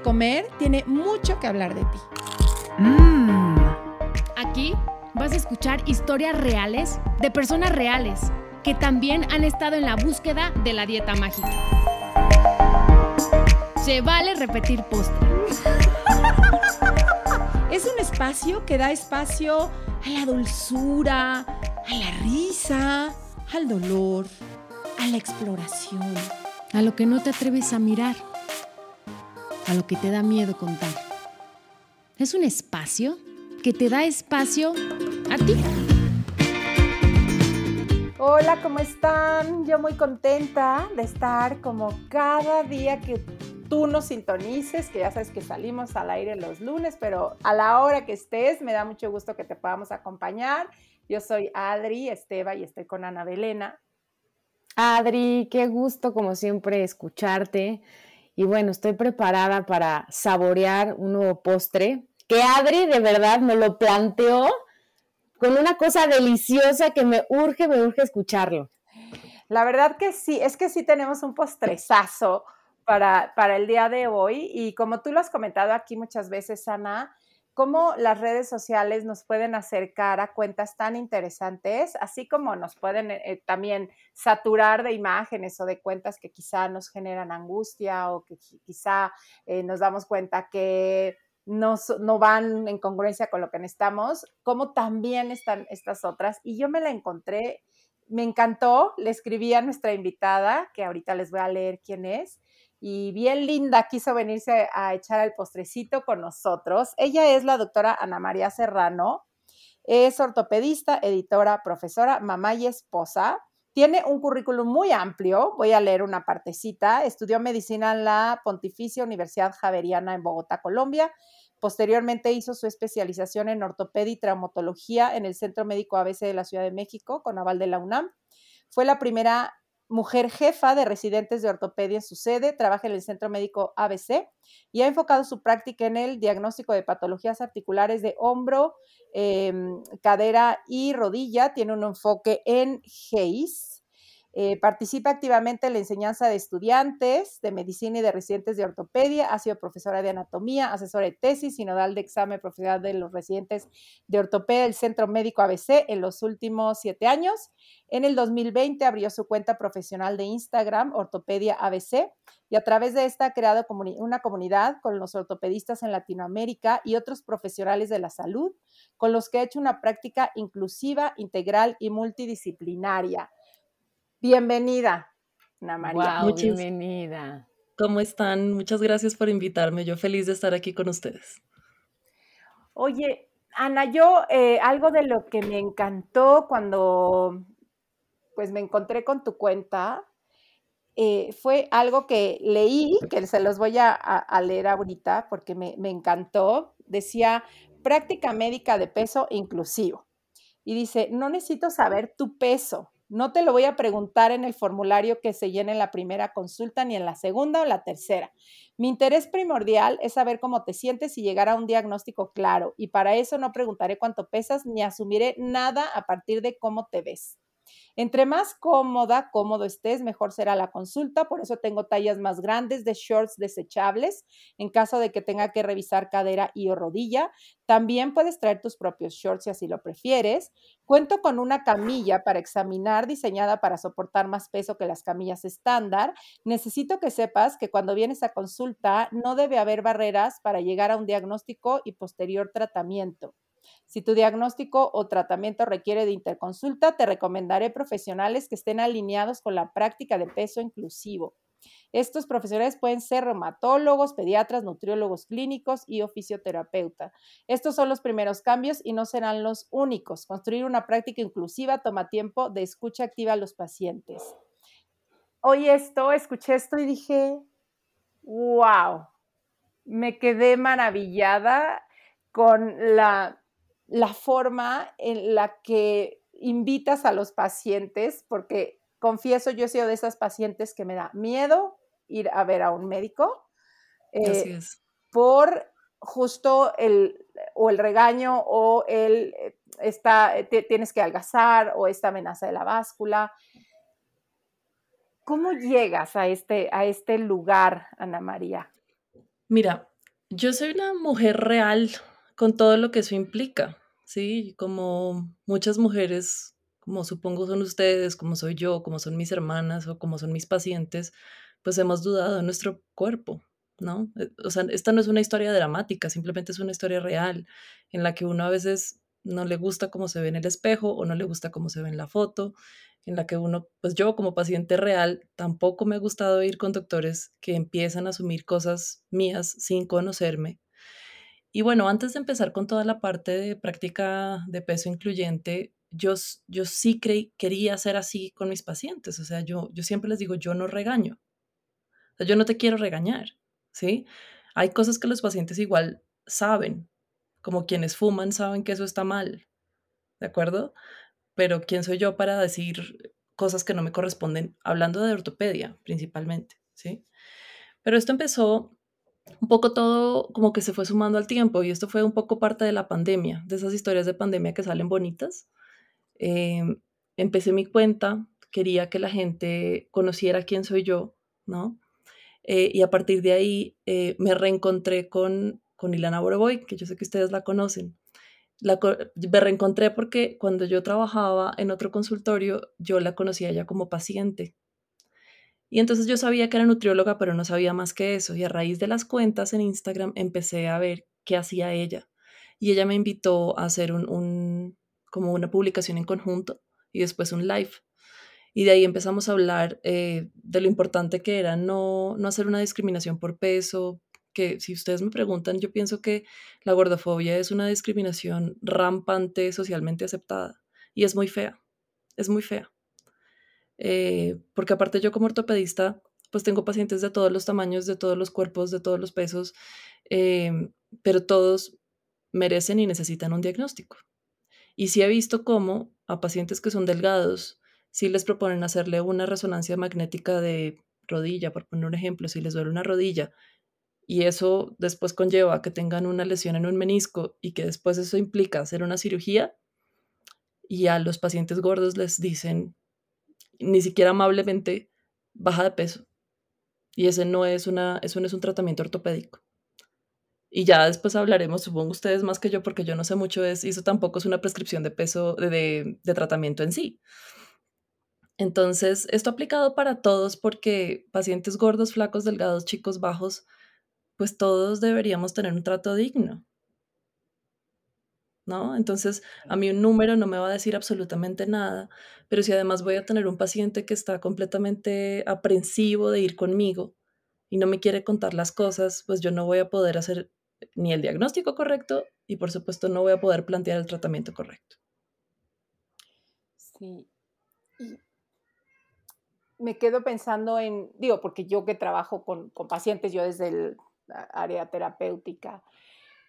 de comer tiene mucho que hablar de ti. Mm. Aquí vas a escuchar historias reales de personas reales que también han estado en la búsqueda de la dieta mágica. Se vale repetir postre. Es un espacio que da espacio a la dulzura, a la risa, al dolor, a la exploración, a lo que no te atreves a mirar, a lo que te da miedo contar. Es un espacio que te da espacio a ti. Hola, ¿cómo están? Yo muy contenta de estar como cada día que tú nos sintonices, que ya sabes que salimos al aire los lunes, pero a la hora que estés, me da mucho gusto que te podamos acompañar. Yo soy Adri Esteba y estoy con Ana Belena. Adri, qué gusto como siempre escucharte. Y bueno, estoy preparada para saborear un nuevo postre que Adri de verdad me lo planteó con una cosa deliciosa que me urge, me urge escucharlo. La verdad que sí, es que sí tenemos un postrezazo para, el día de hoy. Y como tú lo has comentado aquí muchas veces, Ana, cómo las redes sociales nos pueden acercar a cuentas tan interesantes, así como nos pueden eh, también saturar de imágenes o de cuentas que quizá nos generan angustia o que quizá eh, nos damos cuenta que no, no, van en congruencia con lo que necesitamos, como también están estas otras. Y yo me la encontré, me encantó, le escribí a nuestra invitada, que ahorita les voy a leer quién es, y bien linda quiso venirse a echar el postrecito con nosotros. Ella es la doctora Ana María Serrano, es ortopedista, editora, profesora, mamá y esposa. Tiene un currículum muy amplio, voy a leer una partecita. Estudió medicina en la Pontificia Universidad Javeriana en Bogotá, Colombia. Posteriormente hizo su especialización en ortopedia y traumatología en el Centro Médico ABC de la Ciudad de México con aval de la UNAM. Fue la primera mujer jefa de residentes de ortopedia en su sede, trabaja en el Centro Médico ABC y ha enfocado su práctica en el diagnóstico de patologías articulares de hombro, em, cadera y rodilla. Tiene un enfoque en GEIS, eh, participa activamente en la enseñanza de estudiantes de medicina y de residentes de ortopedia. Ha sido profesora de anatomía, asesora de tesis, sinodal de examen profesional de los residentes de ortopedia del Centro Médico ABC en los últimos siete años. En el 2020 abrió su cuenta profesional de Instagram, Ortopedia ABC, y a través de esta ha creado una comunidad con los ortopedistas en Latinoamérica y otros profesionales de la salud, con los que ha hecho una práctica inclusiva, integral y multidisciplinaria. Bienvenida, Ana María. Muchas, bienvenida. ¿Cómo están? Muchas gracias por invitarme. Yo feliz de estar aquí con ustedes. Oye, Ana, yo eh, algo de lo que me encantó cuando pues me encontré con tu cuenta eh, fue algo que leí, que se los voy a, leer ahorita porque me, me encantó. Decía, práctica médica de peso inclusivo. Y dice, no necesito saber tu peso, no te lo voy a preguntar en el formulario que se llena en la primera consulta ni en la segunda o la tercera. Mi interés primordial es saber cómo te sientes y llegar a un diagnóstico claro. Y para eso no preguntaré cuánto pesas ni asumiré nada a partir de cómo te ves. Entre más cómoda, cómodo estés, mejor será la consulta. Por eso tengo tallas más grandes de shorts desechables en caso de que tenga que revisar cadera y o rodilla. También puedes traer tus propios shorts si así lo prefieres. Cuento con una camilla para examinar diseñada para soportar más peso que las camillas estándar. Necesito que sepas que cuando vienes a consulta no debe haber barreras para llegar a un diagnóstico y posterior tratamiento. Si tu diagnóstico o tratamiento requiere de interconsulta, te recomendaré profesionales que estén alineados con la práctica de peso inclusivo. Estos profesionales pueden ser reumatólogos, pediatras, nutriólogos clínicos y ofisioterapeuta. Estos son los primeros cambios y no serán los únicos. Construir una práctica inclusiva toma tiempo de escucha activa a los pacientes. Oí esto, escuché esto y dije, wow, me quedé maravillada con la la forma en la que invitas a los pacientes, porque confieso, yo he sido de esas pacientes que me da miedo ir a ver a un médico. Eh, por justo el, o el regaño o el, eh, está, tienes que algazar o esta amenaza de la báscula. ¿Cómo llegas a este, a este lugar, Ana María? Mira, Yo soy una mujer real con todo lo que eso implica, ¿sí? Como muchas mujeres, como supongo son ustedes, como soy yo, como son mis hermanas o como son mis pacientes, pues hemos dudado de nuestro cuerpo, ¿no? Eh, o sea, esta no es una historia dramática, simplemente es una historia real en la que uno a veces no le gusta cómo se ve en el espejo o no le gusta cómo se ve en la foto, en la que uno, pues yo como paciente real, tampoco me ha gustado ir con doctores que empiezan a asumir cosas mías sin conocerme. Y bueno, antes de empezar con toda la parte de práctica de peso incluyente, yo, yo sí creí, quería ser así con mis pacientes. O sea, yo, yo siempre les digo, yo no regaño. Yo no te quiero regañar, ¿sí? Hay cosas que los pacientes igual saben, como quienes fuman saben que eso está mal, ¿de acuerdo? Pero ¿quién soy yo para decir cosas que no me corresponden? Hablando de ortopedia principalmente, ¿sí? Pero esto empezó un poco todo como que se fue sumando al tiempo y esto fue un poco parte de la pandemia, de esas historias de pandemia que salen bonitas. Em, empecé mi cuenta, quería que la gente conociera quién soy yo, ¿no? Eh, y a partir de ahí eh, me reencontré con, con Ilana Boroboy, que yo sé que ustedes la conocen. La, me reencontré porque cuando yo trabajaba en otro consultorio, yo la conocía ya como paciente. Y entonces yo sabía que era nutrióloga, pero no sabía más que eso. Y a raíz de las cuentas en Instagram empecé a ver qué hacía ella. Y ella me invitó a hacer un, como una publicación en conjunto y después un live. Y de ahí empezamos a hablar eh, de lo importante que era no, no hacer una discriminación por peso, que si ustedes me preguntan, yo pienso que la gordofobia es una discriminación rampante socialmente aceptada y es muy fea, es muy fea. Eh, porque aparte yo como ortopedista, pues tengo pacientes de todos los tamaños, de todos los cuerpos, de todos los pesos, em, pero todos merecen y necesitan un diagnóstico. Y sí he visto cómo a pacientes que son delgados, si les proponen hacerle una resonancia magnética de rodilla, por poner un ejemplo, si les duele una rodilla y eso después conlleva que tengan una lesión en un menisco y que después eso implica hacer una cirugía y a los pacientes gordos les dicen ni siquiera amablemente baja de peso. Y ese no es una eso no es un tratamiento ortopédico. Y ya después hablaremos supongo ustedes más que yo porque yo no sé mucho de eso tampoco es una prescripción de peso de, de tratamiento en sí. Entonces esto aplicado para todos porque pacientes gordos flacos delgados chicos bajos pues todos deberíamos tener un trato digno. ¿No? Entonces, a mí un número no me va a decir absolutamente nada, pero si además voy a tener un paciente que está completamente aprensivo de ir conmigo y no me quiere contar las cosas, pues yo no voy a poder hacer ni el diagnóstico correcto y por supuesto no voy a poder plantear el tratamiento correcto. Sí. me quedo pensando en, digo, porque yo que trabajo con, con pacientes, yo desde el área terapéutica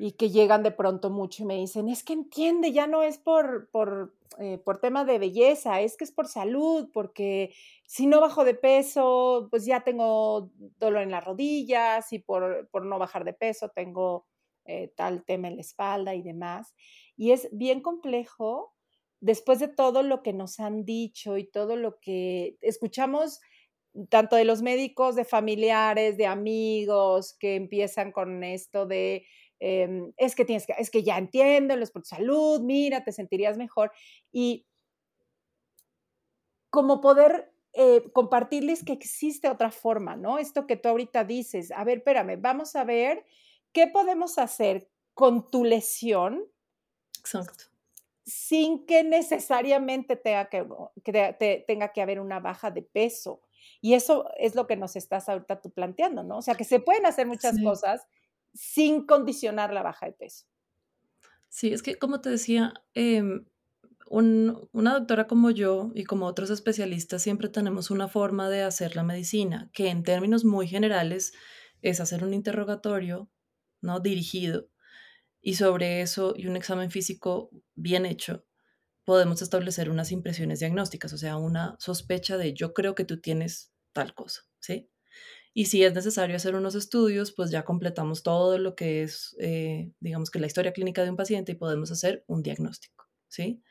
y que llegan de pronto mucho y me dicen, es que entiende, ya no es por, por, eh, por tema de belleza, es que es por salud, porque si no bajo de peso, pues ya tengo dolor en las rodillas y por, por no bajar de peso tengo eh, tal tema en la espalda y demás. Y es bien complejo después de todo lo que nos han dicho y todo lo que escuchamos tanto de los médicos, de familiares, de amigos, que empiezan con esto de, em, es que tienes que, es que ya entiendo, es por tu salud, mira, te sentirías mejor. Y como poder eh, compartirles que existe otra forma, ¿no? Esto que tú ahorita dices, a ver, espérame, vamos a ver qué podemos hacer con tu lesión. Exacto. Sin que necesariamente tenga que, que tenga que haber una baja de peso y eso es lo que nos estás ahorita tú planteando, ¿no? O sea, que se pueden hacer muchas cosas sin condicionar la baja de peso. Sí, es que como te decía, em, una doctora como yo y como otros especialistas siempre tenemos una forma de hacer la medicina, que en términos muy generales es hacer un interrogatorio, ¿no? Dirigido. Y sobre eso y un examen físico bien hecho, podemos establecer unas impresiones diagnósticas, o sea, una sospecha de yo creo que tú tienes tal cosa, ¿sí? Y si es necesario hacer unos estudios, pues ya completamos todo lo que es, eh, digamos que la historia clínica de un paciente y podemos hacer un diagnóstico, ¿sí?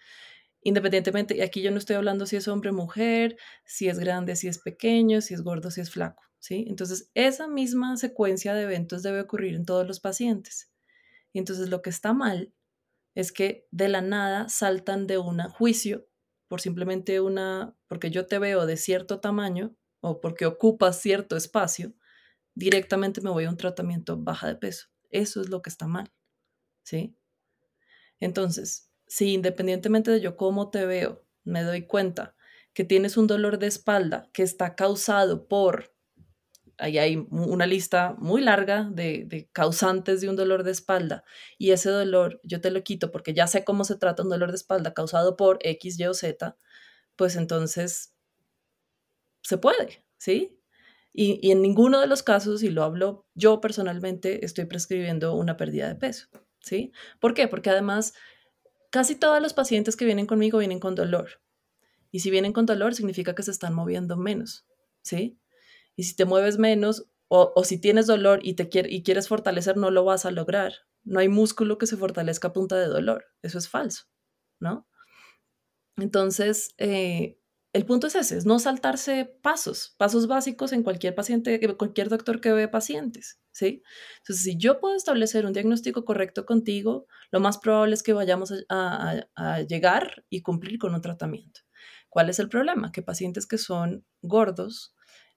Independientemente, y aquí yo no estoy hablando si es hombre o mujer, si es grande, si es pequeño, si es gordo, si es flaco. ¿sí? Entonces, esa misma secuencia de eventos debe ocurrir en todos los pacientes. Y entonces lo que está mal es que de la nada saltan de un juicio por simplemente una, porque yo te veo de cierto tamaño o porque ocupas cierto espacio, directamente me voy a un tratamiento baja de peso. Eso es lo que está mal, ¿sí? Entonces, si independientemente de yo cómo te veo, me doy cuenta que tienes un dolor de espalda que está causado por, ahí hay una lista muy larga de, causantes de un dolor de espalda, y ese dolor yo te lo quito porque ya sé cómo se trata un dolor de espalda causado por X, Y o Z, pues entonces se puede, ¿sí? Y, y, en ninguno de los casos, y lo hablo yo personalmente, estoy prescribiendo una pérdida de peso, ¿sí? ¿Por qué? Porque además casi todos los pacientes que vienen conmigo vienen con dolor. Y si vienen con dolor, significa que se están moviendo menos, ¿sí? Y si te mueves menos o, o si tienes dolor y, te quiere, y quieres fortalecer, no lo vas a lograr. No hay músculo que se fortalezca a punta de dolor. Eso es falso, ¿no? Entonces, eh, el punto es ese, es no saltarse pasos, pasos básicos en cualquier paciente, cualquier doctor que ve pacientes, ¿sí? Entonces, si yo puedo establecer un diagnóstico correcto contigo, lo más probable es que vayamos a, a llegar y cumplir con un tratamiento. ¿Cuál es el problema? Que pacientes que son gordos,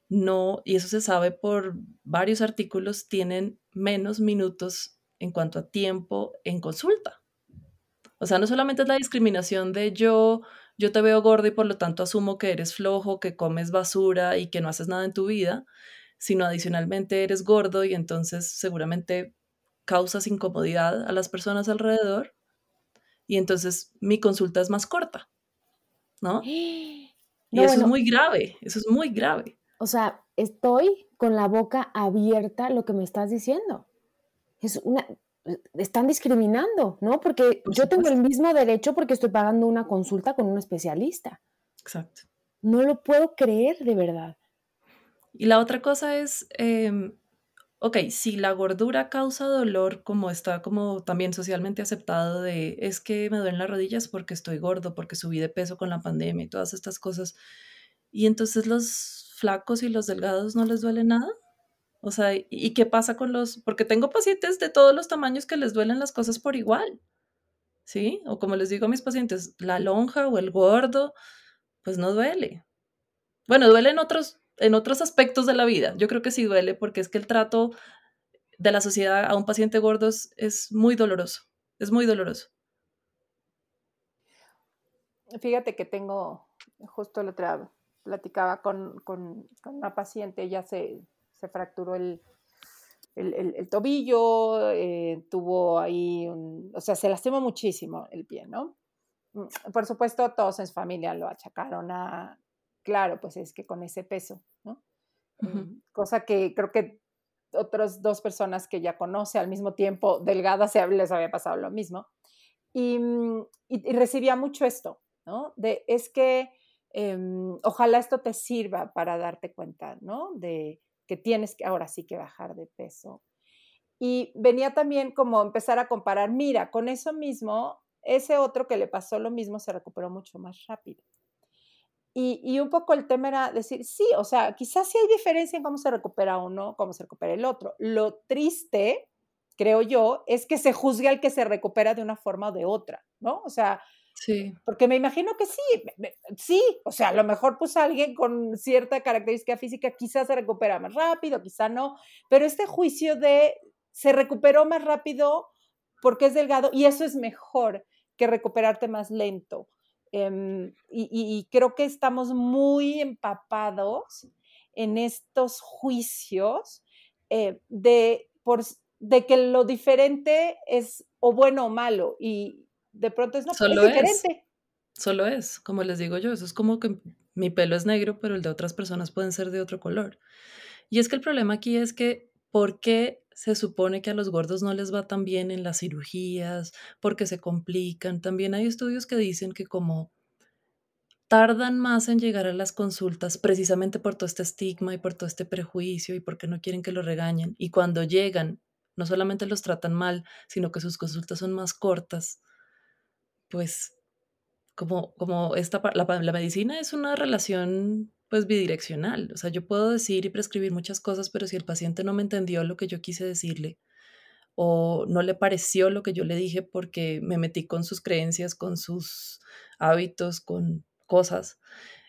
no, y eso se sabe por varios artículos, tienen menos minutos en cuanto a tiempo en consulta. O sea, no solamente es la discriminación de yo yo te veo gordo y por lo tanto asumo que eres flojo, que comes basura y que no haces nada en tu vida, sino adicionalmente eres gordo y entonces seguramente causas incomodidad a las personas alrededor y entonces mi consulta es más corta, ¿no? y eso es muy grave, eso es muy grave. O sea, estoy con la boca abierta lo que me estás diciendo. Es una, están discriminando, ¿no? Porque yo tengo el mismo derecho porque estoy pagando una consulta con un especialista. Exacto. No lo puedo creer de verdad. Y la otra cosa es, em, ok, si la gordura causa dolor, como está como también socialmente aceptado de, es que me duelen las rodillas porque estoy gordo, porque subí de peso con la pandemia y todas estas cosas, y entonces los flacos y los delgados no les duele nada. O sea, ¿y qué pasa con los...? Porque tengo pacientes de todos los tamaños que les duelen las cosas por igual, ¿sí? O como les digo a mis pacientes, la lonja o el gordo, pues no duele. Bueno, duele en otros, en otros aspectos de la vida. Yo creo que sí duele porque es que el trato de la sociedad a un paciente gordo es, muy doloroso, es muy doloroso. Fíjate que tengo, justo el otro platicaba con, con, con una paciente, ya se se fracturó el, el, tobillo, eh, tuvo ahí, un, o sea, se lastimó muchísimo el pie, ¿no? Mm, por supuesto, todos en su familia lo achacaron a, claro, pues es que con ese peso, ¿no? Mm, cosa que creo que otras dos personas que ya conoce al mismo tiempo, delgadas, les había pasado lo mismo. Y, mm, y, recibía mucho esto, ¿no? De, es que em, ojalá esto te sirva para darte cuenta, ¿no? De, que tienes que ahora sí que bajar de peso. Y venía también como empezar a comparar, mira, con eso mismo, ese otro que le pasó lo mismo se recuperó mucho más rápido. Y, y, un poco el tema era decir, sí, o sea, quizás sí hay diferencia en cómo se recupera uno, cómo se recupera el otro. Lo triste, creo yo, es que se juzgue al que se recupera de una forma o de otra, ¿no? O sea, Sí. Porque me imagino que sí, sí, o sea, a lo mejor pues alguien con cierta característica física quizás se recupera más rápido, quizá no, pero este juicio de se recuperó más rápido porque es delgado y eso es mejor que recuperarte más lento. Em, y, creo que estamos muy empapados en estos juicios eh, de, por, de que lo diferente es o bueno o malo y, de pronto es, no, Solo es diferente. Solo es, como les digo yo, eso es como que mi pelo es negro, pero el de otras personas pueden ser de otro color. Y es que el problema aquí es que, ¿por qué se supone que a los gordos no les va tan bien en las cirugías? Porque se complican. También hay estudios que dicen que como tardan más en llegar a las consultas precisamente por todo este estigma y por todo este prejuicio y porque no quieren que lo regañen. Y cuando llegan, no solamente los tratan mal, sino que sus consultas son más cortas pues como, como esta, la, la medicina es una relación pues bidireccional. O sea, yo puedo decir y prescribir muchas cosas, pero si el paciente no me entendió lo que yo quise decirle o no le pareció lo que yo le dije porque me metí con sus creencias, con sus hábitos, con cosas,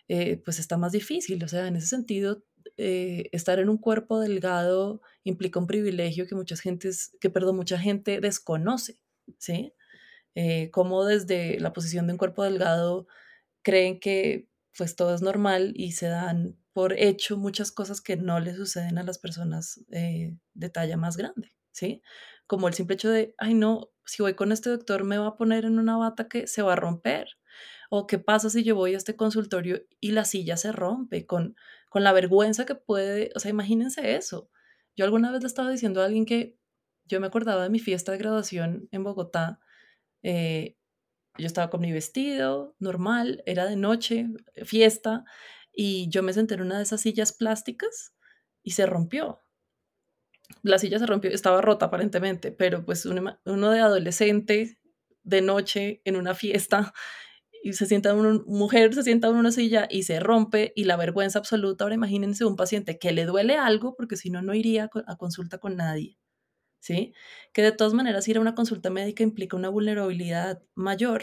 eh, pues está más difícil. O sea, en ese sentido, eh, estar en un cuerpo delgado implica un privilegio que muchas gentes, que perdón, mucha gente desconoce, ¿sí? Eh, como desde la posición de un cuerpo delgado creen que pues todo es normal y se dan por hecho muchas cosas que no le suceden a las personas eh, de talla más grande, ¿sí? Como el simple hecho de, ay no, si voy con este doctor me va a poner en una bata que se va a romper. O qué pasa si yo voy a este consultorio y la silla se rompe con, con la vergüenza que puede, o sea, imagínense eso. Yo alguna vez le estaba diciendo a alguien que yo me acordaba de mi fiesta de graduación en Bogotá. Eh, yo estaba con mi vestido normal, era de noche, fiesta, y yo me senté en una de esas sillas plásticas y se rompió. La silla se rompió, estaba rota aparentemente, pero pues uno, de adolescente de noche en una fiesta y se sienta una mujer se sienta en una silla y se rompe y la vergüenza absoluta. Ahora imagínense un paciente que le duele algo porque si no no iría a consulta con nadie. ¿Sí? Que de todas maneras ir a una consulta médica implica una vulnerabilidad mayor,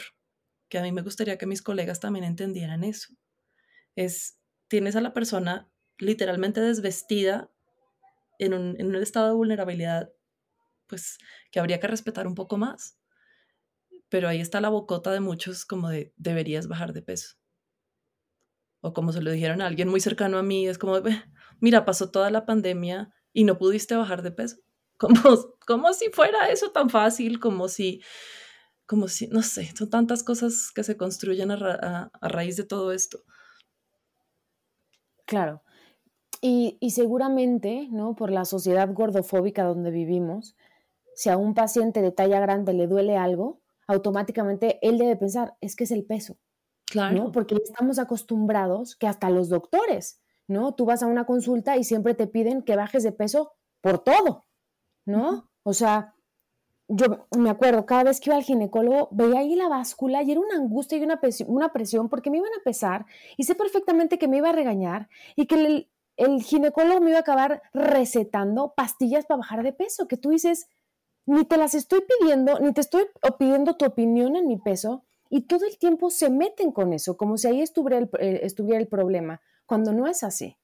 que a mí me gustaría que mis colegas también entendieran eso. Es tienes a la persona literalmente desvestida en un, en un estado de vulnerabilidad, pues que habría que respetar un poco más pero ahí está la bocota de muchos como de deberías bajar de peso. O como se lo dijeron a alguien muy cercano a mí, es como, mira, pasó toda la pandemia y no pudiste bajar de peso. Como, como si fuera eso tan fácil, como si, como si, no sé, son tantas cosas que se construyen a, raíz de todo esto. Claro. Y, y, seguramente, ¿no? Por la sociedad gordofóbica donde vivimos, si a un paciente de talla grande le duele algo, automáticamente él debe pensar, es que es el peso. Claro. ¿no? Porque estamos acostumbrados que hasta los doctores, ¿no? Tú vas a una consulta y siempre te piden que bajes de peso por todo, ¿no? O sea, yo me acuerdo, cada vez que iba al ginecólogo, veía ahí la báscula y era una angustia y una presión, una presión porque me iban a pesar y sé perfectamente que me iba a regañar y que el, el ginecólogo me iba a acabar recetando pastillas para bajar de peso, que tú dices, ni te las estoy pidiendo, ni te estoy pidiendo tu opinión en mi peso, y todo el tiempo se meten con eso, como si ahí estuviera el, eh, estuviera el problema, cuando no es así.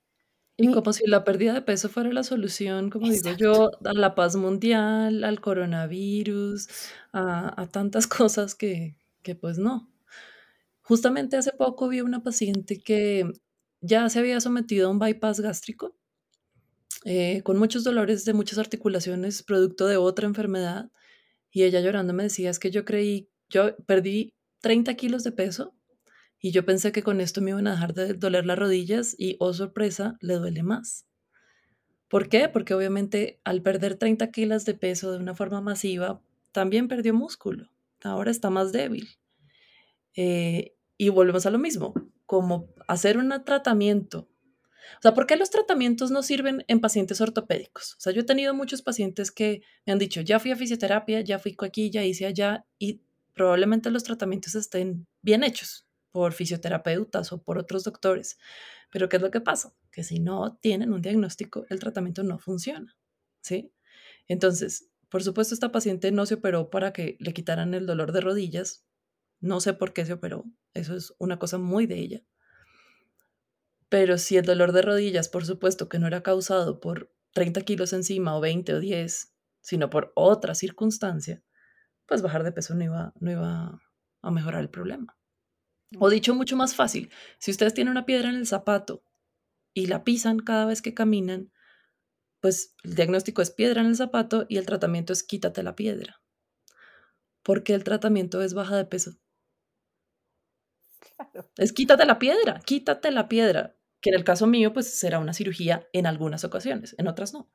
Y, como si la pérdida de peso fuera la solución, como digo yo, a la paz mundial, al coronavirus, a, a tantas cosas que, que pues no. Justamente hace poco vi una paciente que ya se había sometido a un bypass gástrico eh, con muchos dolores de muchas articulaciones, producto de otra enfermedad. Y ella llorando me decía, es que yo creí, yo perdí 30 kilos de peso y yo pensé que con esto me iban a dejar de doler las rodillas y, oh sorpresa, le duele más. ¿Por qué? Porque obviamente al perder 30 kilos de peso de una forma masiva, también perdió músculo. Ahora está más débil. Eh, y volvemos a lo mismo, como hacer un tratamiento o sea, ¿por qué los tratamientos no sirven en pacientes ortopédicos? O sea, yo he tenido muchos pacientes que me han dicho, ya fui a fisioterapia, ya fui aquí, ya hice allá, y probablemente los tratamientos estén bien hechos por fisioterapeutas o por otros doctores. Pero ¿qué es lo que pasa? Que si no tienen un diagnóstico, el tratamiento no funciona, ¿sí? Entonces, por supuesto, esta paciente no se operó para que le quitaran el dolor de rodillas. No sé por qué se operó. Eso es una cosa muy de ella. Pero si el dolor de rodillas, por supuesto, que no era causado por 30 kilos encima o 20 o 10, sino por otra circunstancia, pues bajar de peso no iba, no iba a mejorar el problema. O dicho mucho más fácil, si ustedes tienen una piedra en el zapato y la pisan cada vez que caminan, pues el diagnóstico es piedra en el zapato y el tratamiento es quítate la piedra. Porque el tratamiento es baja de peso. Es quítate la piedra, quítate la piedra que en el caso mío, pues será una cirugía en algunas ocasiones, en otras no.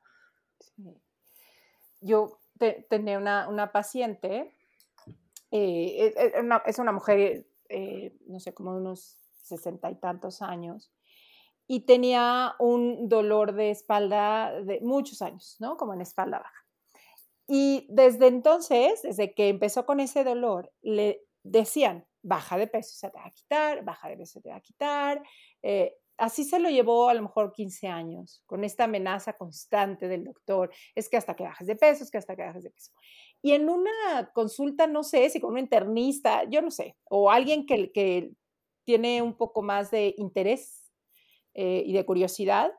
Yo tenía una, paciente, eh, es, una, mujer, eh, no sé, como unos sesenta y tantos años, y tenía un dolor de espalda de muchos años, ¿no? Como en espalda baja. Y desde entonces, desde que empezó con ese dolor, le decían, baja de peso, se te va a quitar, baja de peso, se te va a quitar. Eh, así se lo llevó a lo mejor 15 años, con esta amenaza constante del doctor, es que hasta que bajes de peso, es que hasta que bajes de peso. Y en una consulta, no sé, si con un internista, yo no sé, o alguien que, tiene un poco más de interés eh, y de curiosidad,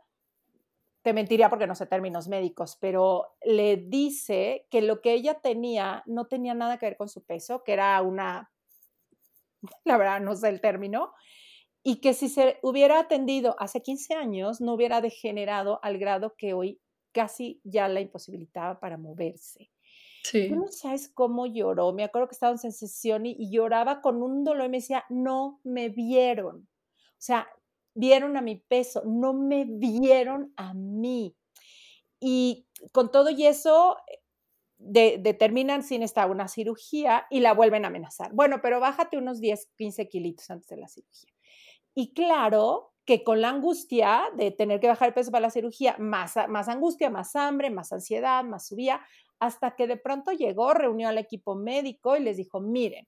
te mentiría porque no sé términos médicos, pero le dice que lo que ella tenía no tenía nada que ver con su peso, que era una, la verdad no sé el término, y que si se hubiera atendido hace 15 años no hubiera degenerado al grado que hoy casi ya la imposibilitaba para moverse. Sí. Tú no sabes cómo lloró. Me acuerdo que estaba en sesión y, y, lloraba con un dolor y me decía, no me vieron. O sea, vieron a mi peso, no me vieron a mí. Y con todo y eso, determinan si necesita una cirugía y la vuelven a amenazar. Bueno, pero bájate unos 10, 15 kilitos antes de la cirugía. Y claro que con la angustia de tener que bajar el peso para la cirugía, más, más angustia, más hambre, más ansiedad, más subía, hasta que de pronto llegó, reunió al equipo médico y les dijo, miren,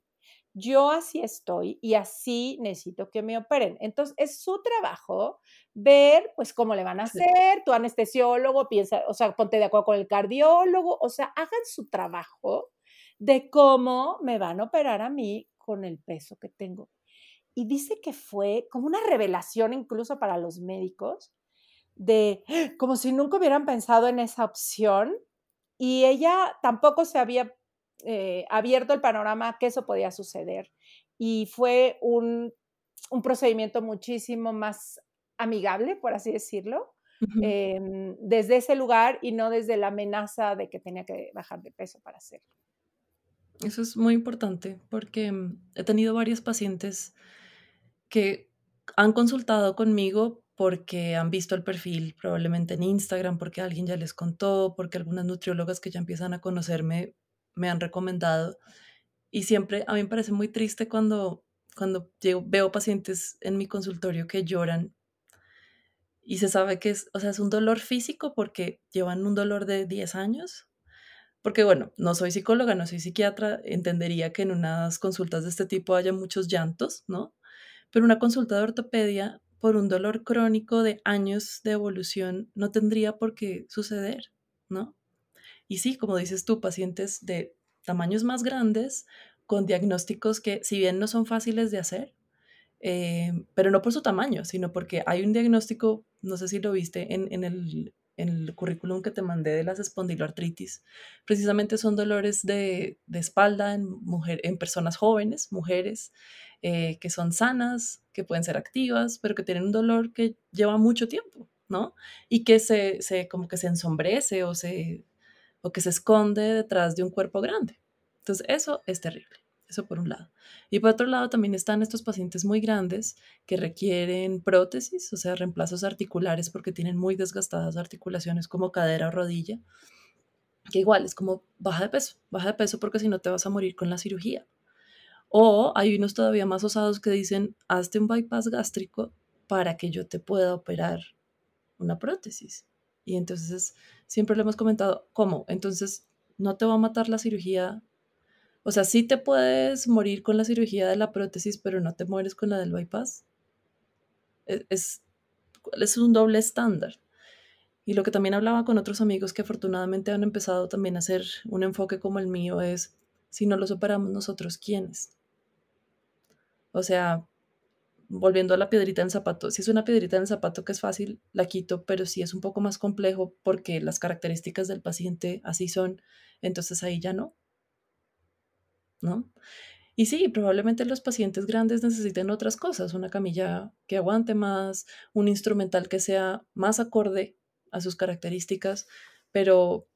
yo así estoy y así necesito que me operen. Entonces, es su trabajo ver, pues, cómo le van a hacer, tu anestesiólogo piensa, o sea, ponte de acuerdo con el cardiólogo, o sea, hagan su trabajo de cómo me van a operar a mí con el peso que tengo y dice que fue como una revelación incluso para los médicos, de como si nunca hubieran pensado en esa opción y ella tampoco se había eh, abierto el panorama que eso podía suceder y fue un, procedimiento muchísimo más amigable, por así decirlo, em, desde ese lugar y no desde la amenaza de que tenía que bajar de peso para hacerlo. Eso es muy importante porque mm, he tenido varios pacientes que han consultado conmigo porque han visto el perfil probablemente en Instagram, porque alguien ya les contó, porque algunas nutriólogas que ya empiezan a conocerme me han recomendado. Y siempre a mí me parece muy triste cuando, cuando veo pacientes en mi consultorio que lloran y se sabe que es, o sea, es un dolor físico porque llevan un dolor de 10 años. Porque bueno, no soy psicóloga, no soy psiquiatra, entendería que en unas consultas de este tipo haya muchos llantos, ¿no? pero una consulta de ortopedia por un dolor crónico de años de evolución no tendría por qué suceder, ¿no? Y sí, como dices tú, pacientes de tamaños más grandes, con diagnósticos que si bien no son fáciles de hacer, eh, pero no por su tamaño, sino porque hay un diagnóstico, no sé si lo viste en, en, el, en el currículum que te mandé de las espondiloartritis, precisamente son dolores de, de espalda en, mujer, en personas jóvenes, mujeres, eh, que son sanas, que pueden ser activas, pero que tienen un dolor que lleva mucho tiempo, ¿no? Y que se, se como que se ensombrece o, se, o que se esconde detrás de un cuerpo grande. Entonces, eso es terrible. Eso por un lado. Y por otro lado, también están estos pacientes muy grandes que requieren prótesis, o sea, reemplazos articulares porque tienen muy desgastadas articulaciones como cadera o rodilla, que igual es como baja de peso, baja de peso porque si no te vas a morir con la cirugía. O hay unos todavía más osados que dicen, hazte un bypass gástrico para que yo te pueda operar una prótesis. Y entonces siempre le hemos comentado, ¿cómo? Entonces, ¿no te va a matar la cirugía? O sea, sí te puedes morir con la cirugía de la prótesis, pero no te mueres con la del bypass. E-, es, es un doble estándar. Y lo que también hablaba con otros amigos que afortunadamente han empezado también a hacer un enfoque como el mío es, si no los operamos nosotros, ¿quiénes? O sea, volviendo a la piedrita en zapato, si es una piedrita en zapato que es fácil, la quito, pero si es un poco más complejo porque las características del paciente así son, entonces ahí ya no. ¿No? Y sí, probablemente los pacientes grandes necesiten otras cosas, una camilla que aguante más, un instrumental que sea más acorde a sus características, pero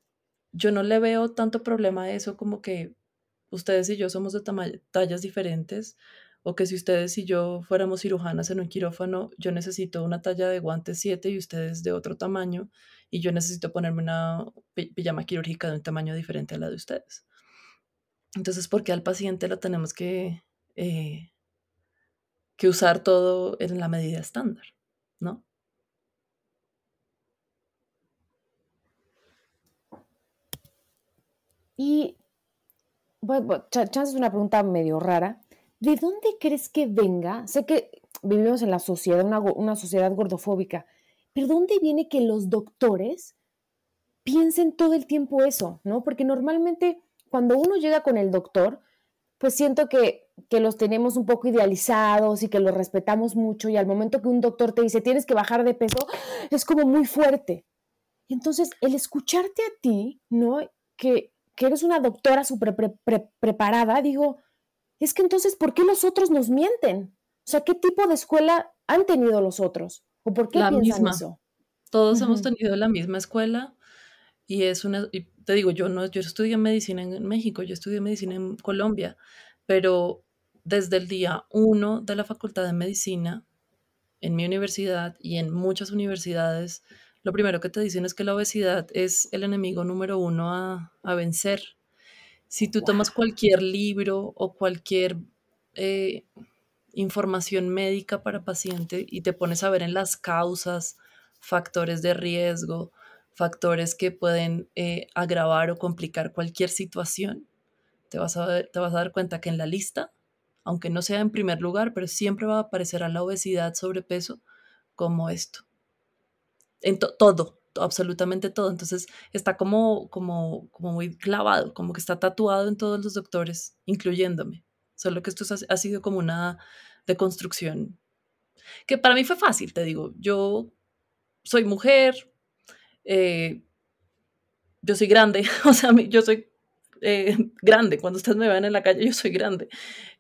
yo no le veo tanto problema a eso como que ustedes y yo somos de tallas diferentes o que si ustedes y yo fuéramos cirujanas en un quirófano, yo necesito una talla de guantes 7 y ustedes de otro tamaño, y yo necesito ponerme una pijama quirúrgica de un tamaño diferente a la de ustedes. Entonces, ¿por qué al paciente lo tenemos que, eh, que usar todo en la medida estándar? ¿No? Y, bueno, chance es una pregunta medio rara, ¿de dónde crees que venga? Sé que vivimos en la sociedad, una, sociedad gordofóbica. Pero ¿dónde viene que los doctores piensen todo el tiempo eso, ¿no? Porque normalmente cuando uno llega con el doctor, pues siento que, que, los tenemos un poco idealizados y que los respetamos mucho y al momento que un doctor te dice tienes que bajar de peso, es como muy fuerte. Entonces, el escucharte a ti, ¿no? Que, que eres una doctora súper preparada, digo, es que entonces, ¿por qué los otros nos mienten? O sea, ¿qué tipo de escuela han tenido los otros? ¿O por qué la piensan misma. eso? Todos hemos tenido la misma escuela y es una, y te digo, yo no, yo estudié medicina en México, yo estudié medicina en Colombia, pero desde el día uno de la Facultad de Medicina, en mi universidad y en muchas universidades, lo primero que te dicen es que la obesidad es el enemigo número uno a, a vencer. Si tú tomas cualquier libro o cualquier eh, información médica para paciente y te pones a ver en las causas, factores de riesgo, factores que pueden eh, agravar o complicar cualquier situación, te vas, a te vas a dar cuenta que en la lista, aunque no sea en primer lugar, pero siempre va a aparecer a la obesidad, sobrepeso, como esto. En todo, absolutamente todo. Entonces está como, como, como muy clavado, como que está tatuado en todos los doctores, incluyéndome. Solo que esto ha sido como una deconstrucción que para mí fue fácil, te digo. Yo soy mujer, eh, yo soy grande, o sea, yo soy eh, grande, cuando ustedes me ven en la calle, yo soy grande.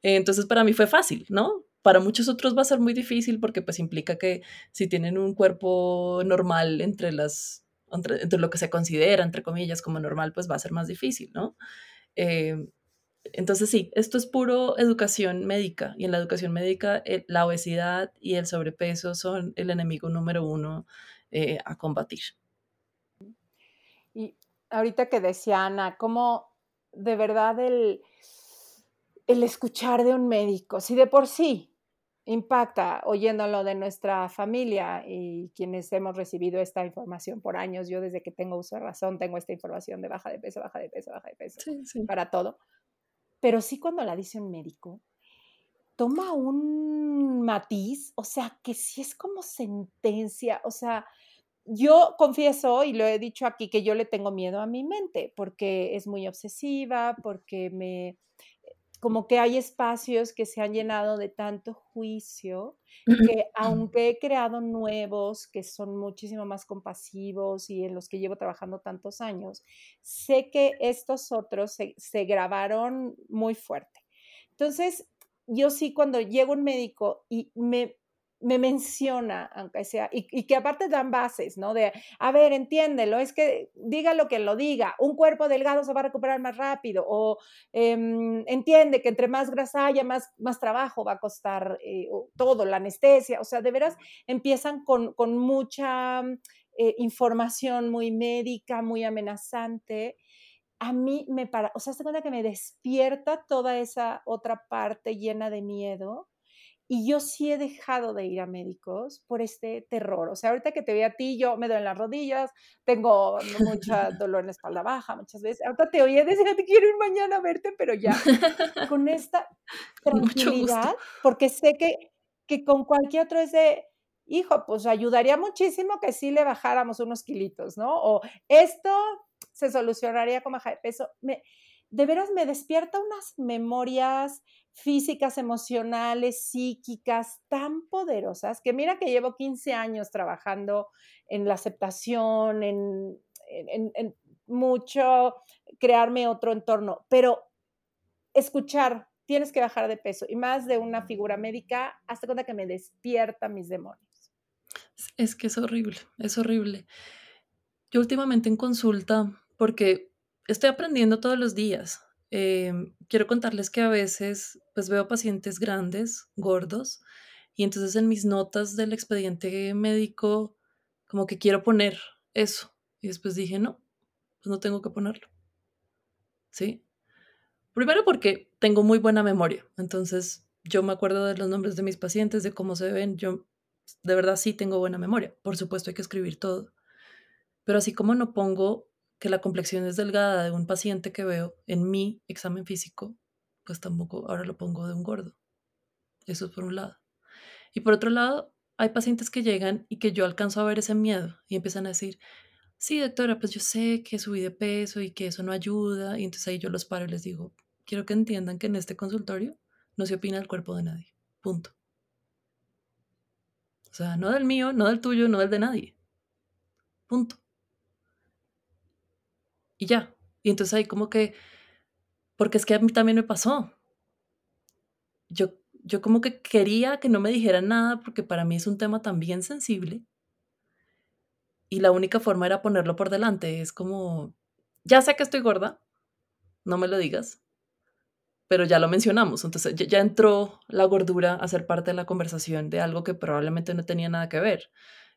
Entonces, para mí fue fácil, ¿no? Para muchos otros va a ser muy difícil porque pues implica que si tienen un cuerpo normal entre las, entre, lo que se considera, entre comillas, como normal, pues va a ser más difícil, ¿no? entonces sí, esto es puro educación médica y en la educación médica la obesidad y el sobrepeso son el enemigo número uno a combatir. Y ahorita que decía Ana, cómo de verdad el, el escuchar de un médico, si de por sí impacta oyéndolo de nuestra familia y quienes hemos recibido esta información por años, yo desde que tengo uso de razón tengo esta información de baja de peso, baja de peso, baja de peso, para todo, pero sí cuando la dice un médico, toma un matiz, o sea, que sí es como sentencia, o sea, yo confieso, y lo he dicho aquí, que yo le tengo miedo a mi mente, porque es muy obsesiva, porque me, como que hay espacios que se han llenado de tanto juicio, que aunque he creado nuevos que son muchísimo más compasivos y en los que llevo trabajando tantos años, sé que estos otros se, se grabaron muy fuerte. Entonces, yo sí cuando llego un médico y me, me menciona, aunque sea, y, que aparte dan bases, ¿no? De, a ver, entiéndelo, es que diga lo que lo diga, un cuerpo delgado se va a recuperar más rápido, o em, entiende que entre más grasa haya, más, más trabajo va a costar eh, todo, la anestesia, o sea, de veras empiezan con, con mucha eh, información muy médica, muy amenazante. A mí me para, o sea, se cuenta que me despierta toda esa otra parte llena de miedo y yo sí he dejado de ir a médicos por este terror. O sea, ahorita que te veo a ti, yo me doy en las rodillas, tengo mucho dolor en la espalda baja muchas veces. Ahorita te oí decir, te quiero ir mañana a verte, pero ya con esta tranquilidad, porque sé que, que con cualquier otro es de, hijo, pues ayudaría muchísimo que sí le bajáramos unos kilitos, ¿no? O esto se solucionaría con baja de peso. Me, de veras me despierta unas memorias físicas, emocionales, psíquicas tan poderosas que mira que llevo 15 años trabajando en la aceptación, en, mucho crearme otro entorno, pero escuchar, tienes que bajar de peso y más de una figura médica, hasta cuenta que me despierta mis demonios. Es que es horrible, es horrible. Yo últimamente en consulta, porque estoy aprendiendo todos los días, Em, quiero contarles que a veces pues veo pacientes grandes, gordos, y entonces en mis notas del expediente médico como que quiero poner eso. Y después dije, no, pues no tengo que ponerlo. ¿Sí? Primero porque tengo muy buena memoria, entonces yo me acuerdo de los nombres de mis pacientes, de cómo se ven, yo de verdad sí tengo buena memoria. Por supuesto hay que escribir todo. Pero así como no pongo que la complexión es delgada de un paciente que veo en mi examen físico, pues tampoco ahora lo pongo de un gordo. Eso es por un lado. Y por otro lado, hay pacientes que llegan y que yo alcanzo a ver ese miedo y empiezan a decir, sí, doctora, pues yo sé que subí de peso y que eso no ayuda. Y entonces ahí yo los paro y les digo, quiero que entiendan que en este consultorio no se opina el cuerpo de nadie. Punto. O sea, no del mío, no del tuyo, no del de nadie. Punto. Y ya. Y entonces ahí como que, porque es que a mí también me pasó. Yo yo como que quería que no me dijeran nada porque para mí es un tema también sensible. Y la única forma era ponerlo por delante. Es como, ya sé que estoy gorda, no me lo digas, pero ya lo mencionamos. Entonces ya, ya entró la gordura a ser parte de la conversación de algo que probablemente no tenía nada que ver.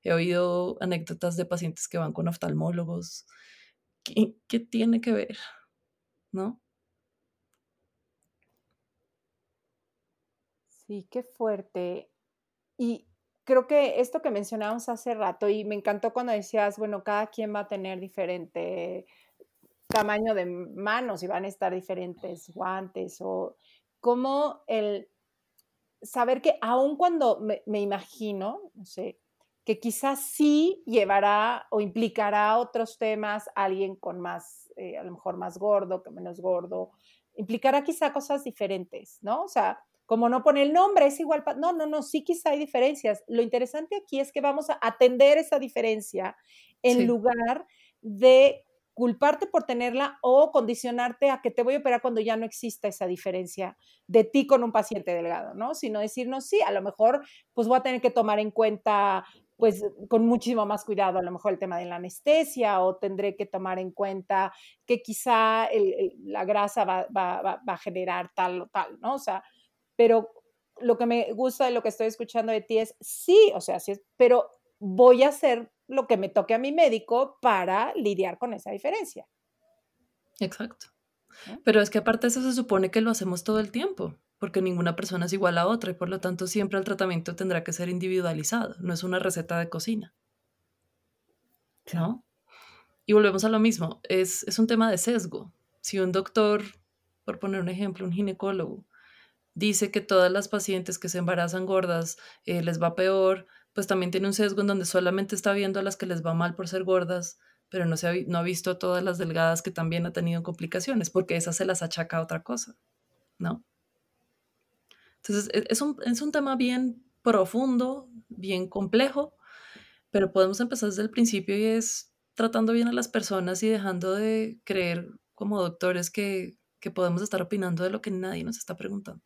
He oído anécdotas de pacientes que van con oftalmólogos. ¿Qué, tiene que ver? ¿No? Sí, qué fuerte. Y creo que esto que mencionábamos hace rato, y me encantó cuando decías, bueno, cada quien va a tener diferente tamaño de manos y van a estar diferentes guantes, o como el saber que aun cuando me, imagino, no sé, que quizás sí llevará o implicará otros temas, alguien con más, eh, a lo mejor más gordo, que menos gordo, implicará quizá cosas diferentes, ¿no? O sea, como no pone el nombre, es igual. No, no, no, sí quizá hay diferencias. Lo interesante aquí es que vamos a atender esa diferencia en lugar de culparte por tenerla o condicionarte a que te voy a operar cuando ya no exista esa diferencia de ti con un paciente delgado, ¿no? Sino decirnos, sí, a lo mejor pues voy a tener que tomar en cuenta pues con muchísimo más cuidado a lo mejor el tema de la anestesia o tendré que tomar en cuenta que quizá la grasa va, va, a generar tal o tal, ¿no? O sea, pero lo que me gusta de lo que estoy escuchando de ti es, sí, o sea, sí, pero voy a hacer lo que me toque a mi médico para lidiar con esa diferencia. Exacto. Pero es que aparte eso se supone que lo hacemos todo el tiempo, porque ninguna persona es igual a otra y por lo tanto siempre el tratamiento tendrá que ser individualizado, no es una receta de cocina. ¿No? Y volvemos a lo mismo, es, es un tema de sesgo. Si un doctor, por poner un ejemplo, un ginecólogo, dice que todas las pacientes que se embarazan gordas eh, les va peor, pues también tiene un sesgo en donde solamente está viendo a las que les va mal por ser gordas, pero no, se ha, no ha visto a todas las delgadas que también han tenido complicaciones, porque esas se las achaca a otra cosa, ¿no? Entonces, e, es un, es un tema bien profundo, bien complejo, pero podemos empezar desde el principio y es tratando bien a las personas y dejando de creer como doctores que que podemos estar opinando de lo que nadie nos está preguntando.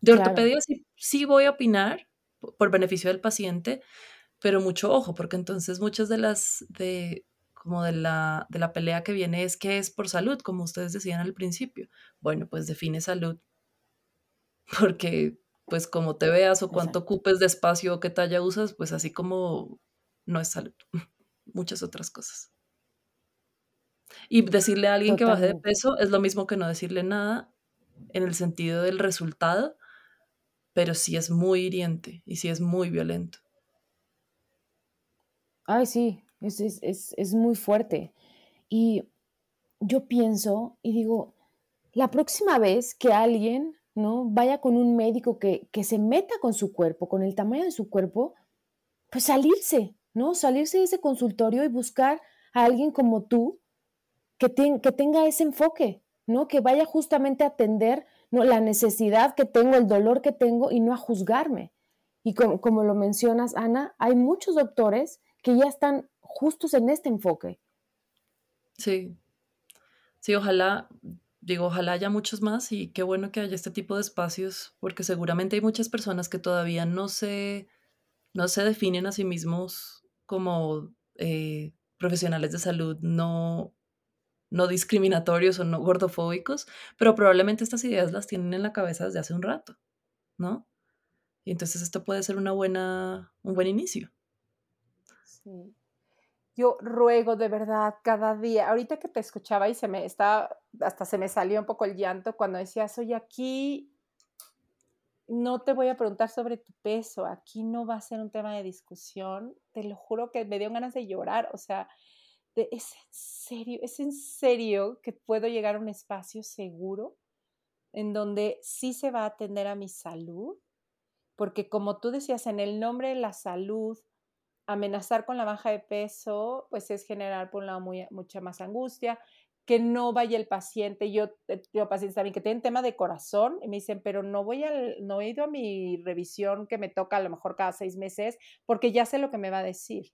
De ortopedia sí, voy a opinar por beneficio del paciente, pero mucho ojo, porque entonces muchas de las de como de la, de la pelea que viene es que es por salud, como ustedes decían al principio. Bueno, pues define salud, porque pues como te veas o cuánto ocupes de espacio o qué talla usas, pues así como no es salud, muchas otras cosas. Y decirle a alguien que baje de peso es lo mismo que no decirle nada en el sentido del resultado, pero sí es muy hiriente y sí es muy violento. Ay, sí, es, es, es muy fuerte. Y yo pienso y digo, la próxima vez que alguien ¿no? vaya con un médico que, que se meta con su cuerpo, con el tamaño de su cuerpo, pues salirse, ¿no? Salirse de ese consultorio y buscar a alguien como tú que, que tenga ese enfoque, ¿no? Que vaya justamente a atender ¿no? la necesidad que tengo, el dolor que tengo y no a juzgarme. Y como, lo mencionas, Ana, hay muchos doctores que ya están justos en este enfoque. Sí, sí, ojalá, digo, ojalá haya muchos más y qué bueno que haya este tipo de espacios, porque seguramente hay muchas personas que todavía no se, no se definen a sí mismos como eh, profesionales de salud, no, no discriminatorios o no gordofóbicos, pero probablemente estas ideas las tienen en la cabeza desde hace un rato, ¿no? Y entonces esto puede ser una buena, un buen inicio. Yo ruego de verdad cada día, ahorita que te escuchaba y se me está, hasta se me salió un poco el llanto cuando decías, oye, aquí no te voy a preguntar sobre tu peso, aquí no va a ser un tema de discusión, te lo juro que me dio ganas de llorar, o sea, es en serio, es en serio que puedo llegar a un espacio seguro en donde sí se va a atender a mi salud porque como tú decías, en el nombre de la salud, amenazar con la baja de peso, pues es generar por un lado mucha más angustia, que no vaya el paciente. Yo tengo pacientes también que tienen tema de corazón y me dicen, pero no voy al, no he ido a mi revisión que me toca a lo mejor cada seis meses porque ya sé lo que me va a decir,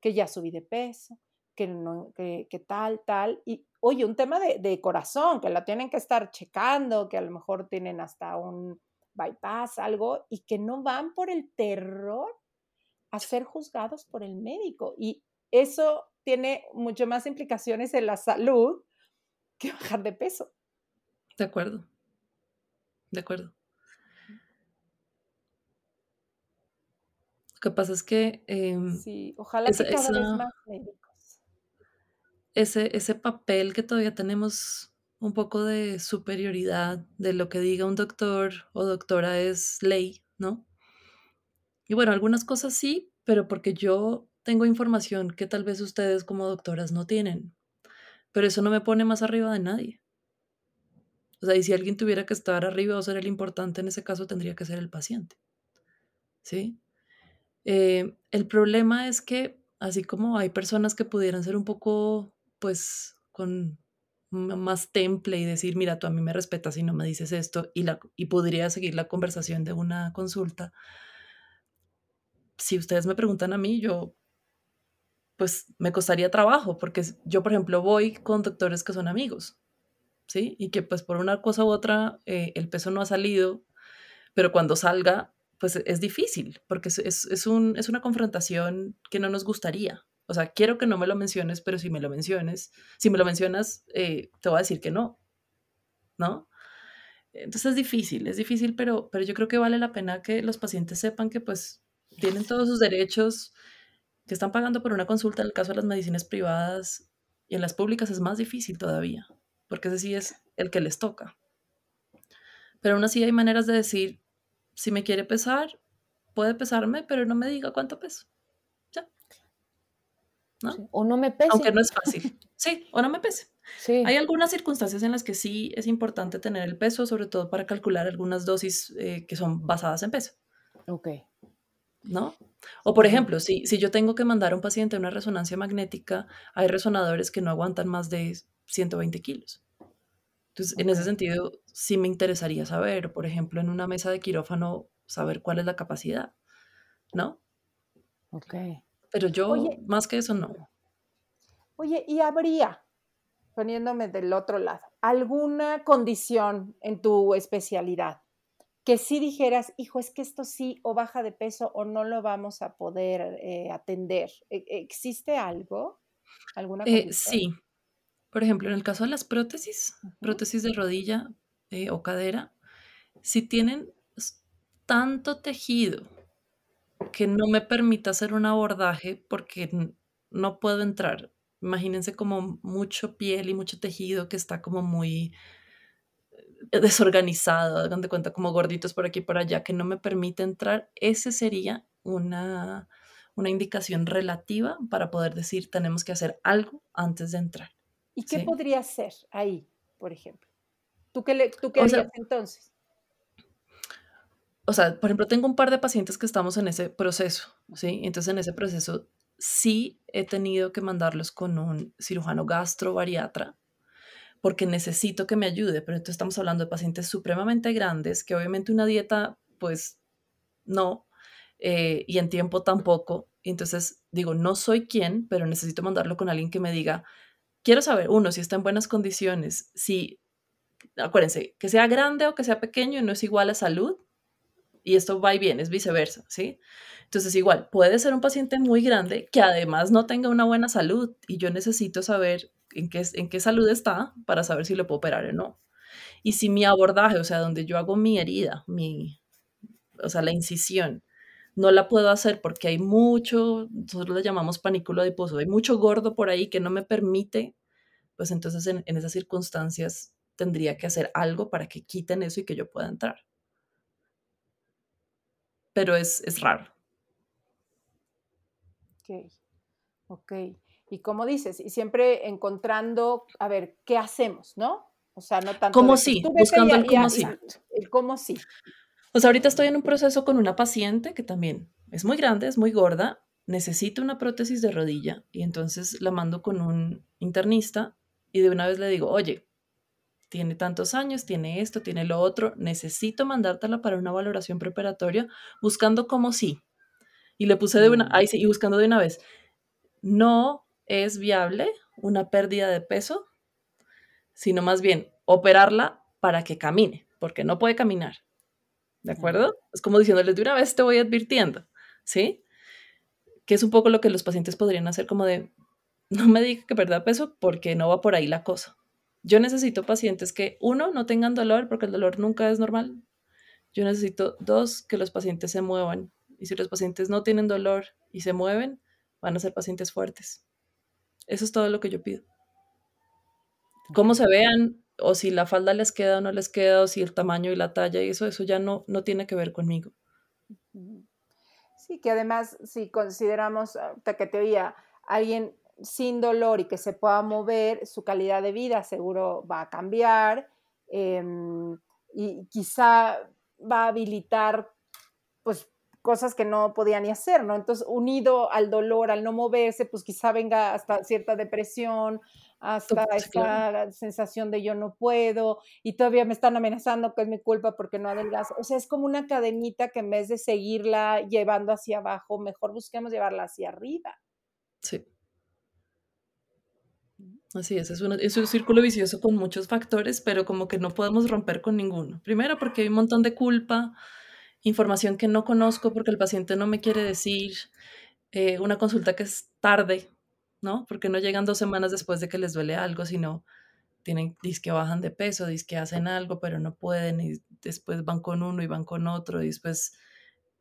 que ya subí de peso, que, no, que, tal, tal. Y oye, un tema de, de, corazón, que la tienen que estar checando, que a lo mejor tienen hasta un bypass, algo, y que no van por el terror a ser juzgados por el médico. Y eso tiene mucho más implicaciones en la salud que bajar de peso. De acuerdo. De acuerdo. Lo que pasa es que... Em, sí, ojalá que cada vez más médicos. Ese, ese papel que todavía tenemos un poco de superioridad de lo que diga un doctor o doctora es ley, ¿no? Y bueno, algunas cosas sí, pero porque yo tengo información que tal vez ustedes como doctoras no tienen. Pero eso no me pone más arriba de nadie. O sea, y si alguien tuviera que estar arriba o ser el importante, en ese caso tendría que ser el paciente. ¿Sí? Eh, el problema es que, así como hay personas que pudieran ser un poco, pues, con más temple y decir, mira, tú a mí me respetas y no me dices esto, y, la, y podría seguir la conversación de una consulta, si ustedes me preguntan a mí, yo, pues me costaría trabajo, porque yo, por ejemplo, voy con doctores que son amigos, ¿sí? Y que pues por una cosa u otra eh, el peso no ha salido, pero cuando salga, pues es difícil, porque es, es, un, es una confrontación que no nos gustaría. O sea, quiero que no me lo menciones, pero si me lo menciones, si me lo mencionas, eh, te voy a decir que no, ¿no? Entonces es difícil, es difícil, pero, pero yo creo que vale la pena que los pacientes sepan que pues tienen todos sus derechos, que están pagando por una consulta, en el caso de las medicinas privadas y en las públicas es más difícil todavía, porque ese sí es el que les toca. Pero aún así hay maneras de decir, si me quiere pesar, puede pesarme, pero no me diga cuánto peso. Ya. ¿No? O no me pese. Aunque no es fácil. Sí, o no me pese. Sí. Hay algunas circunstancias en las que sí es importante tener el peso, sobre todo para calcular algunas dosis eh, que son basadas en peso. Ok. ¿No? O por ejemplo, si, si yo tengo que mandar a un paciente a una resonancia magnética, hay resonadores que no aguantan más de 120 kilos. Entonces, en ese sentido, sí me interesaría saber, por ejemplo, en una mesa de quirófano, saber cuál es la capacidad, ¿no? Ok. Pero yo, más que eso, no. Oye, ¿y habría, poniéndome del otro lado, alguna condición en tu especialidad que si dijeras, hijo, es que esto sí o baja de peso o no lo vamos a poder eh, atender. ¿E-, ¿Existe algo? ¿Alguna eh, sí. Por ejemplo, en el caso de las prótesis, prótesis de rodilla eh, o cadera, si tienen tanto tejido que no me permita hacer un abordaje porque no puedo entrar. Imagínense como mucho piel y mucho tejido que está como muy desorganizado, hagan de cuenta como gorditos por aquí y por allá, que no me permite entrar, ese sería una, una indicación relativa para poder decir tenemos que hacer algo antes de entrar. ¿Y qué podría ser ahí, por ejemplo? ¿Tú qué, le, tú qué harías entonces? O sea, por ejemplo, tengo un par de pacientes que estamos en ese proceso, ¿sí? Entonces, en ese proceso sí he tenido que mandarlos con un cirujano gastro-bariatra porque necesito que me ayude, pero entonces estamos hablando de pacientes supremamente grandes, que obviamente una dieta, pues no, eh, y en tiempo tampoco. Entonces digo, no soy quien, pero necesito mandarlo con alguien que me diga, quiero saber, uno, si está en buenas condiciones, si, acuérdense, que sea grande o que sea pequeño no es igual a salud, y esto va y viene, es viceversa, ¿sí? Entonces, igual, puede ser un paciente muy grande que además no tenga una buena salud y yo necesito saber en qué, en qué salud está para saber si lo puedo operar o no. Y si mi abordaje, o sea, donde yo hago mi herida, mi, o sea, la incisión, no la puedo hacer porque hay mucho, nosotros le llamamos panículo adiposo, hay mucho gordo por ahí que no me permite, pues entonces en, en esas circunstancias tendría que hacer algo para que quiten eso y que yo pueda entrar. Pero es, es raro. Ok, ok. Y como dices, y siempre encontrando, a ver, ¿qué hacemos, no? O sea, no tanto. Como sí, buscando el cómo sí. El cómo sí. O sea, ahorita estoy en un proceso con una paciente que también es muy grande, es muy gorda, necesita una prótesis de rodilla y entonces la mando con un internista y de una vez le digo, oye, tiene tantos años, tiene esto, tiene lo otro, necesito mandártela para una valoración preparatoria buscando como sí. Y le puse de una, ahí sí, y buscando de una vez, no es viable una pérdida de peso, sino más bien operarla para que camine, porque no puede caminar. ¿De acuerdo? Es como diciéndoles de una vez te voy advirtiendo, ¿sí? Que es un poco lo que los pacientes podrían hacer como de, no me diga que perda peso porque no va por ahí la cosa. Yo necesito pacientes que, uno, no tengan dolor porque el dolor nunca es normal. Yo necesito, dos, que los pacientes se muevan. Y si los pacientes no tienen dolor y se mueven, van a ser pacientes fuertes. Eso es todo lo que yo pido. Cómo se vean, o si la falda les queda o no les queda, o si el tamaño y la talla y eso, eso ya no, no tiene que ver conmigo. Sí, que además, si consideramos, que te alguien sin dolor y que se pueda mover, su calidad de vida seguro va a cambiar em, y quizá va a habilitar pues cosas que no podía ni hacer, ¿no? Entonces, unido al dolor, al no moverse, pues quizá venga hasta cierta depresión, hasta esta sensación de yo no puedo y todavía me están amenazando que es mi culpa porque no adelgazo. O sea, es como una cadenita que en vez de seguirla llevando hacia abajo, mejor busquemos llevarla hacia arriba. Sí. Así es, es, es un círculo vicioso con muchos factores, pero como que no podemos romper con ninguno. Primero porque hay un montón de culpa, información que no conozco porque el paciente no me quiere decir, eh, una consulta que es tarde, ¿no? Porque no llegan dos semanas después de que les duele algo, sino tienen, que bajan de peso, que hacen algo, pero no pueden, y después van con uno y van con otro, y después,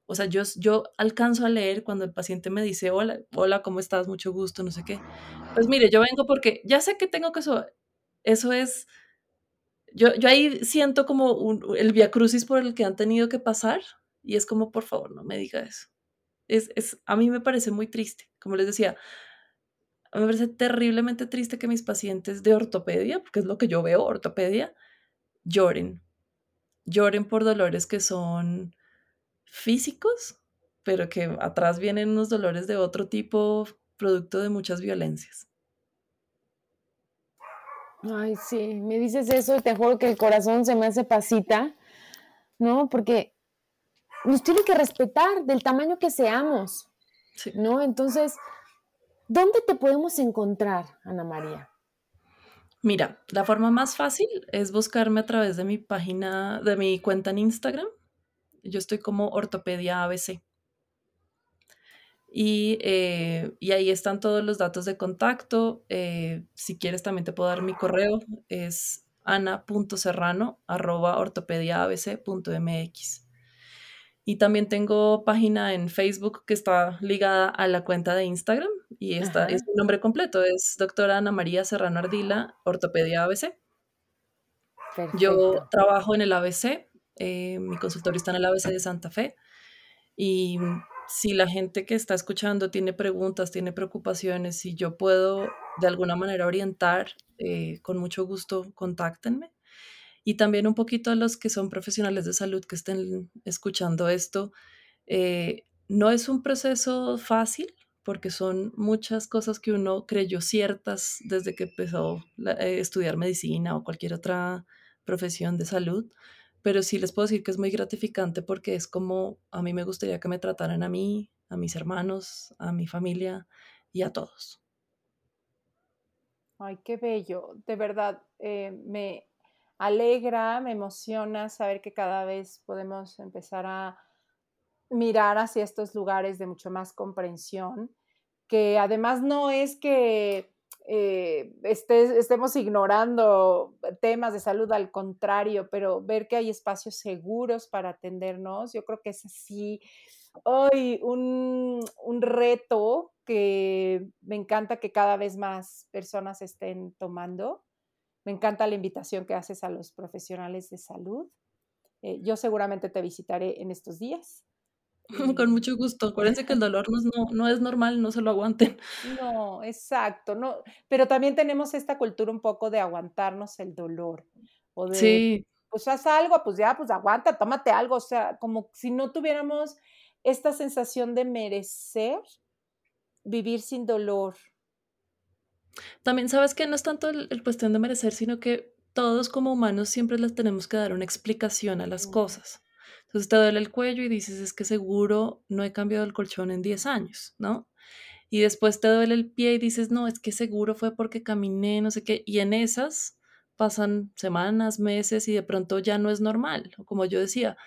o sea, yo, yo alcanzo a leer cuando el paciente me dice, hola, hola, ¿cómo estás? Mucho gusto, no sé qué. Pues mire, yo vengo porque ya sé que tengo que eso es, yo, yo ahí siento como el viacrucis por el que han tenido que pasar, y es como, por favor, no me diga eso. Es, es, a mí me parece muy triste, como les decía, me parece terriblemente triste que mis pacientes de ortopedia, porque es lo que yo veo, ortopedia, lloren. Lloren por dolores que son físicos, pero que atrás vienen unos dolores de otro tipo, producto de muchas violencias. Ay, sí, me dices eso y te juro que el corazón se me hace pasita, ¿no? Porque nos tiene que respetar del tamaño que seamos, ¿no? Entonces, ¿Dónde te podemos encontrar, Ana María? Mira, la forma más fácil es buscarme a través de mi página, de mi cuenta en Instagram. Yo estoy como Ortopedia ABC. Y, eh, y ahí están todos los datos de contacto. Eh, si quieres, también te puedo dar mi correo. Es ana.serrano.ortopediaabc.mx. Y también tengo página en Facebook que está ligada a la cuenta de Instagram y esta es mi nombre completo, es doctora Ana María Serrano Ardila, ortopedia ABC. Yo trabajo en el ABC, eh, mi consultorio está en el ABC de Santa Fe y si la gente que está escuchando tiene preguntas, tiene preocupaciones, si yo puedo de alguna manera orientar, eh, con mucho gusto contáctenme y también un poquito a los que son profesionales de salud que estén escuchando esto. Eh, no es un proceso fácil porque son muchas cosas que uno creyó ciertas desde que empezó a eh, estudiar medicina o cualquier otra profesión de salud, pero sí les puedo decir que es muy gratificante porque es como a mí me gustaría que me trataran a mí, a mis hermanos, a mi familia y a todos. Ay, qué bello. De verdad, eh, me, alegra, me emociona saber que cada vez podemos empezar a mirar hacia estos lugares de mucho más comprensión, que además no es que eh, estemos ignorando temas de salud, al contrario, pero ver que hay espacios seguros para atendernos, yo creo que es así hoy un, un reto que me encanta que cada vez más personas estén tomando me encanta la invitación que haces a los profesionales de salud. Eh, yo seguramente te visitaré en estos días. Con mucho gusto. Acuérdense que el dolor no, no, es normal, no se lo aguanten. No, exacto. No, pero también tenemos esta cultura un poco de aguantarnos el dolor o de pues haz algo, pues ya, pues aguanta, tómate algo, o sea, como si no tuviéramos esta sensación de merecer vivir sin dolor. También sabes que no es tanto el, cuestión de merecer, sino que todos como humanos siempre les tenemos que dar una explicación a las cosas. Entonces te duele el cuello y dices, es que seguro no he cambiado el colchón en 10 años, ¿no? Y después te duele el pie y dices, no, es que seguro fue porque caminé, no sé qué. Y en esas pasan semanas, meses y de pronto ya no es normal. Como yo decía,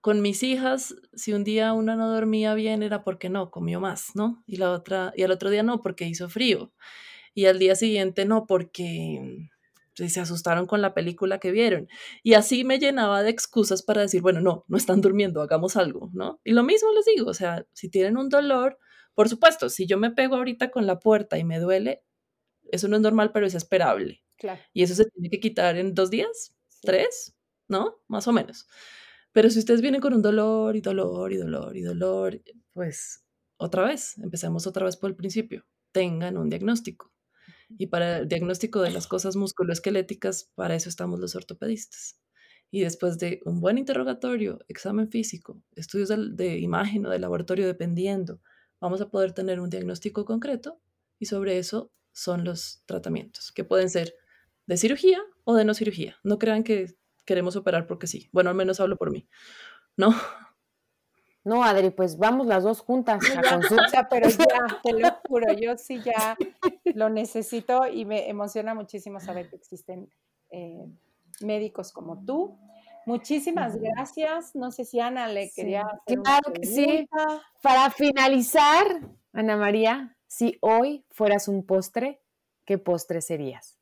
con mis hijas, si un día una no dormía bien era porque no, comió más, ¿no? Y la otra, y al otro día no, porque hizo frío. Y al día siguiente no, porque se asustaron con la película que vieron. Y así me llenaba de excusas para decir, bueno, no, no están durmiendo, hagamos algo, ¿no? Y lo mismo les digo, o sea, si tienen un dolor, por supuesto, si yo me pego ahorita con la puerta y me duele, eso no es normal, pero es esperable. Y eso se tiene que quitar en dos días, tres, ¿no? Más o menos. Pero si ustedes vienen con un dolor y dolor y dolor y dolor, pues otra vez, empecemos otra vez por el principio. Tengan un diagnóstico. Y para el diagnóstico de las cosas musculoesqueléticas, para eso estamos los ortopedistas. Y después de un buen interrogatorio, examen físico, estudios de, de imagen o de laboratorio, dependiendo, vamos a poder tener un diagnóstico concreto y sobre eso son los tratamientos, que pueden ser de cirugía o de no cirugía. No crean que queremos operar porque sí. Bueno, al menos hablo por mí. ¿No? No, Adri, pues vamos las dos juntas a consulta, pero ya, te lo juro, yo sí ya lo necesito y me emociona muchísimo saber que existen eh, médicos como tú. Muchísimas gracias. No sé si Ana le quería hacer Claro que sí. Para finalizar, Ana María, si hoy fueras un postre, ¿qué postre serías?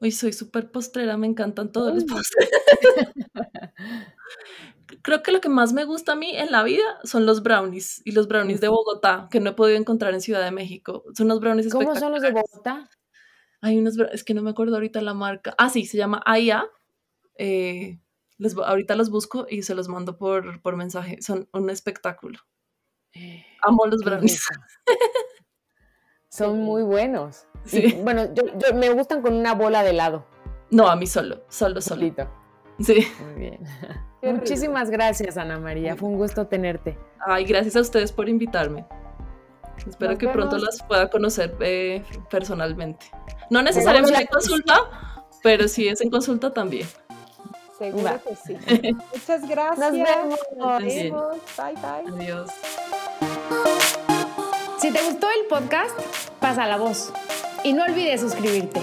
Uy, soy súper postrera, me encantan todos los postres. Creo que lo que más me gusta a mí en la vida son los brownies y los brownies de Bogotá, que no he podido encontrar en Ciudad de México. Son unos brownies ¿Cómo son los de Bogotá? Hay unos, es que no me acuerdo ahorita la marca. Ah, sí, se llama AIA. Eh, ahorita los busco y se los mando por, por mensaje. Son un espectáculo. Amo los brownies. Son muy buenos. Sí. bueno, yo, me gustan con una bola de helado. No, a mí solo, solo, solito. Sí. Muy bien. Muchísimas gracias, Ana María. Fue un gusto tenerte. Ay, gracias a ustedes por invitarme. Espero que pronto las pueda conocer eh, personalmente. No necesariamente en consulta, pero si es en consulta también. Seguro que sí. Muchas gracias. Nos vemos. Bye, bye. Adiós. Si te gustó el podcast, pasa la voz. Y no olvides suscribirte.